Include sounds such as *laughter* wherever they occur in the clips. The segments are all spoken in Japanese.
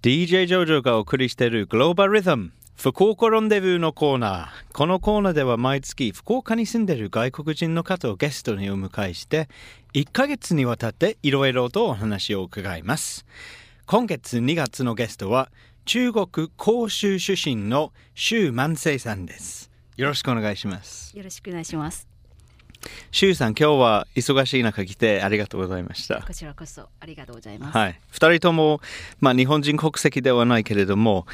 DJ ジョジョがお送りしているグローバルリズム福岡ロンデブーのコーナー。このコーナーでは毎月福岡に住んでいる外国人の方をゲストにお迎えして1ヶ月にわたっていろいろとお話を伺います。今月2月のゲストは中国広州出身の周万世さんです。よろしくお願いします。よろしくお願いします。周さん今日は忙しい中来てありがとうございました。こちらこそありがとうございます。はい、2人とも、まあ、日本人国籍ではないけれども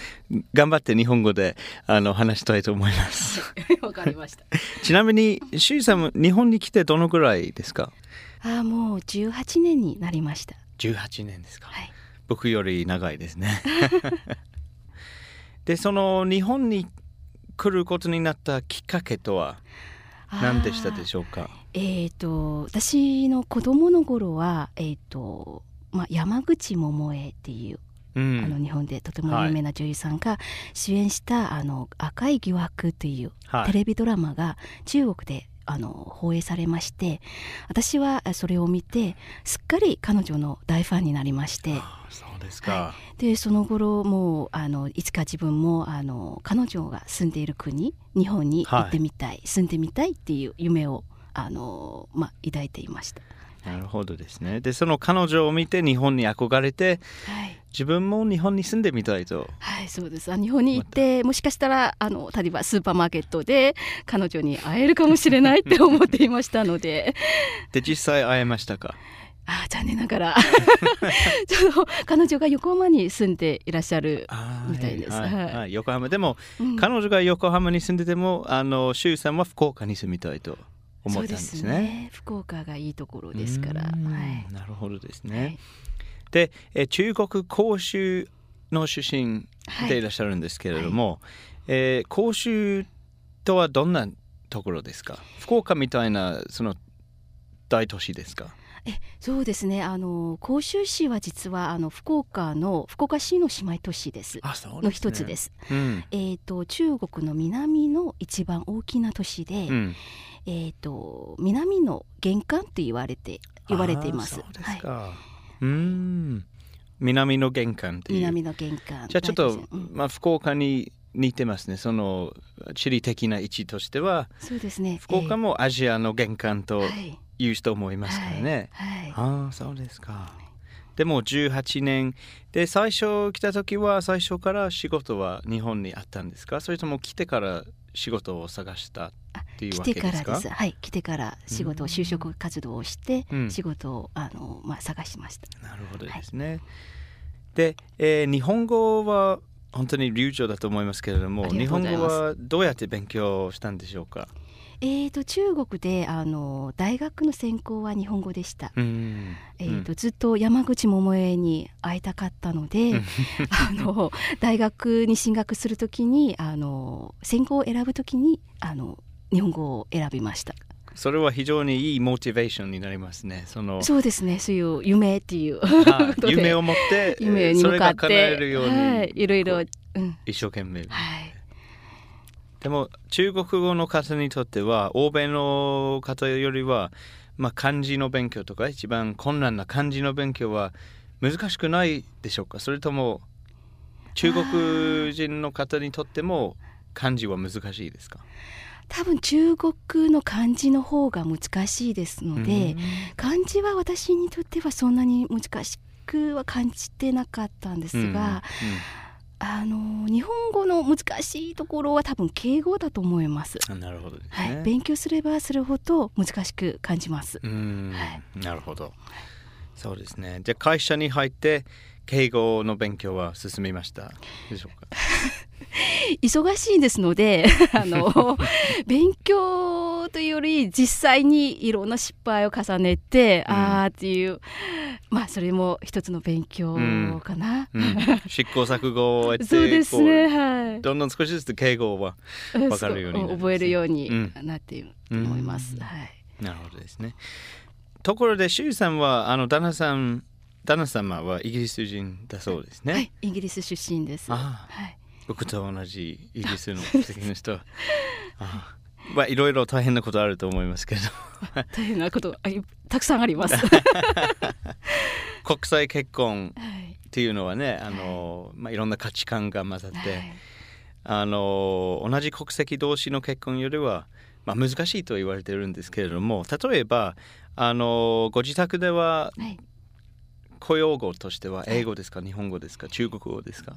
頑張って日本語であの話したいと思います。*laughs* わかりました。*laughs* ちなみに周さんも日本に来てどのぐらいですか？あもう18年になりました。18年ですか、はい。僕より長いですね。*laughs* でその日本に来ることになったきっかけとは？何でしたでしょうか？えっ、と私の子供の頃はえっ、とまあ山口百恵っていう、うん。あの日本でとても有名な女優さんが主演した、あの赤い疑惑というはい。テレビドラマが中国であの放映されまして私はそれを見てすっかり彼女の大ファンになりまして。あそうですか、でその頃もうあのいつか自分もあの彼女が住んでいる国日本に行ってみたい、住んでみたいっていう夢をあの、まあ、抱いていました。なるほどですね。でその彼女を見て日本に憧れてはい自分も日本に住んでみたいとはい、そうです。あ日本に行って、もしかしたら、あの、例えばスーパーマーケットで。彼女に会えるかもしれないって思っていましたので。で実際会えましたか？あー、残念ながら。*laughs* ちょっと、彼女が横浜に住んでいらっしゃる。みたいですはいはいはい横浜でも、うん彼女が横浜に住んでてもあの周さんは福岡に住みたいと思ったんですすね。ね。福岡がいいところですから。なるほどですはね。いでえ中国広州の出身はい。でいらっしゃるんですけれども、えー広州とはどんなところですか？福岡みたいなその大都市ですか？そうですね。あの、甲州市は実は、あの、福岡の、福岡市の姉妹都市です。あそうの一つで。す。うんえっ、と、中国の南の一番大きな都市で。うん、えっ、と南の玄関と言われて言われています。あーそうですはい、か。うん南の玄関っていう。南の玄関。じゃあちょっと、うんまあ、福岡に似てますね。その地理的な位置としては、そうですね。福岡もアジアの玄関とい言う人思いますからね。はい。はいああ、そうですか。でも18年で最初来た時は最初から仕事は日本にあったんですか？それとも来てから仕事を探した？っていう来わけてですかからです。はい、来てから仕事を就職活動をして、うん。仕事をあのまあ探しました。なるほどですね。で、えー日本語は本当に流暢だと思いますけれども日本語はどうやって勉強したんでしょうか？えー、と中国であの大学の専攻は日本語でした。うん。えー、とずっと山口百恵に会いたかったので、あの大学に進学するときにあの専攻を選ぶときにあの日本語を選びました。それは非常にいいモチベーションになりますね。そのそうですね、そういう夢っていう。*laughs* 夢を持って夢に向かっそれが叶えて、るように、はい、いろいろ、うん、一生懸命。はい、でも中国語の方にとっては欧米の方よりは、まあ、漢字の勉強とか一番困難な漢字の勉強は難しくないでしょうか？それとも中国人の方にとっても漢字は難しいですか？多分中国の漢字の方が難しいですので、漢字は私にとってはそんなに難しくは感じてなかったんですが、あの日本語の難しいところは多分敬語だと思います。うんなるほどですはい、ね。勉強すればするほど難しく感じます。うんはなるほど。そうですね。じゃあ会社に入って敬語の勉強は進みましたでしょうか？*laughs* 忙しいですので *laughs* あの *laughs* 勉強というより実際にいろんな失敗を重ねて、うんああっていうまあそれも一つの勉強かな。うん、*laughs* 試行錯誤をやってそうですねこはい。うどんどん少しずつ敬語はわかるようにね覚えるようにうんなっていると思います。うんはい。なるほどですね。ところで、シュウさんは、あの、旦那さん、旦那様はイギリス人だそうですね。はい、イギリス出身です。あはい。僕と同じイギリスの国籍の人。あまあ、いろいろ大変なことあると思いますけど、大変なことたくさんあります。は *laughs* 国際結婚い。っていうのはねあの、いまあ、いろんな価値観が混ざって、はいあの同じ国籍同士の結婚よりは、まあ、難しいと言われてるんですけれども例えばあのご自宅でははい公用語としては英語ですか、日本語ですか中国語ですか？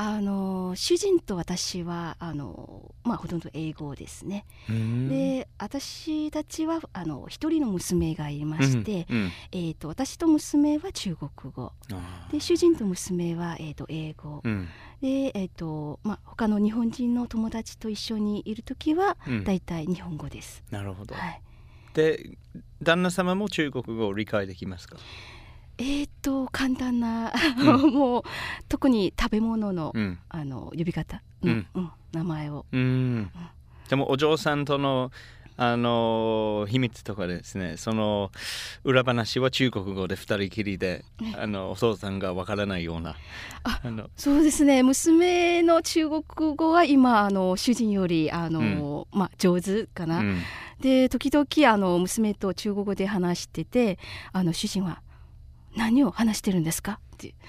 あの主人と私はあのまあほとんど英語ですね。で私たちはあの一人の娘がいまして、うんうん。えー、と私と娘は中国語。で主人と娘は、えー、と英語、うん。で、えーとまあ、他の日本人の友達と一緒にいる時はうん。だいたい日本語です。なるほど、はい、で旦那様も中国語を理解できますか？えっ、と簡単な、う *laughs* もう特に食べ物の,、うん。あの呼び方、うん。名前を。うん。でもお嬢さんとのあの秘密とかですねその裏話は中国語で二人きりであのお父さんがわからないようなああの。そうですね。娘の中国語は今あの主人よりあの、まあ、上手かな、うん。で時々あの娘と中国語で話しててあの主人は「何を話してるんですか?」って *laughs*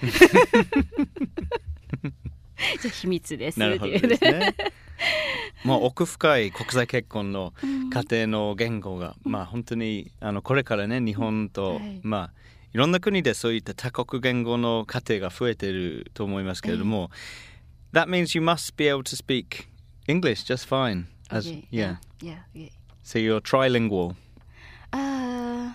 じゃあ秘密ですなるほどですね。*laughs* もう奥深い国際結婚のうん家庭の言語が、まあ本当にあのこれからね日本と、はいまあいろんな国でそういった多国言語の家庭が増えていると思いますけれども、That means you must be able to speak English just fine. As, Okay, yeah. yeah, yeah. So you're trilingual. Uh,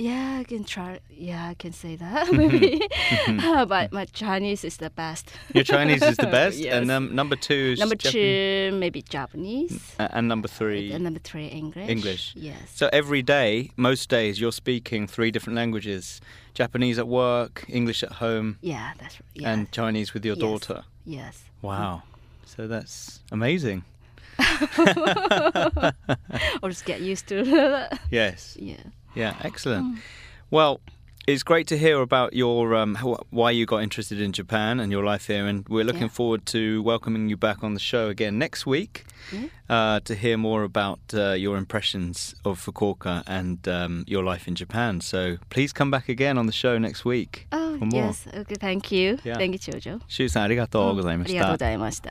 yeah, I can try. Yeah, I can say that *laughs* maybe. Uh, *laughs* but my Chinese is the best. Your Chinese is the *laughs* best, Yes. and um, number two is Number Japan- two, maybe Japanese. uh, and number three. And number three, English. English. Yes. So every day, most days, you're speaking three different languages: Japanese at work, English at home, yeah, that's right. Yeah. and Chinese with your Yes. daughter. yes. Wow. So that's amazing. Or just get used to that. Yes. yeah. Yeah, excellent. Mm. Well, it's great to hear about your um, why you got interested in Japan and your life here, and we're looking yeah. forward to welcoming you back on the show again next week uh, to hear more about uh, your impressions of Fukuoka and um, your life in Japan. So please come back again on the show next week. Oh yes, okay, thank you, yeah. thank you, Jojo. Shu-san, arigatou mm, gozaimashita. Arigatou gozaimashita.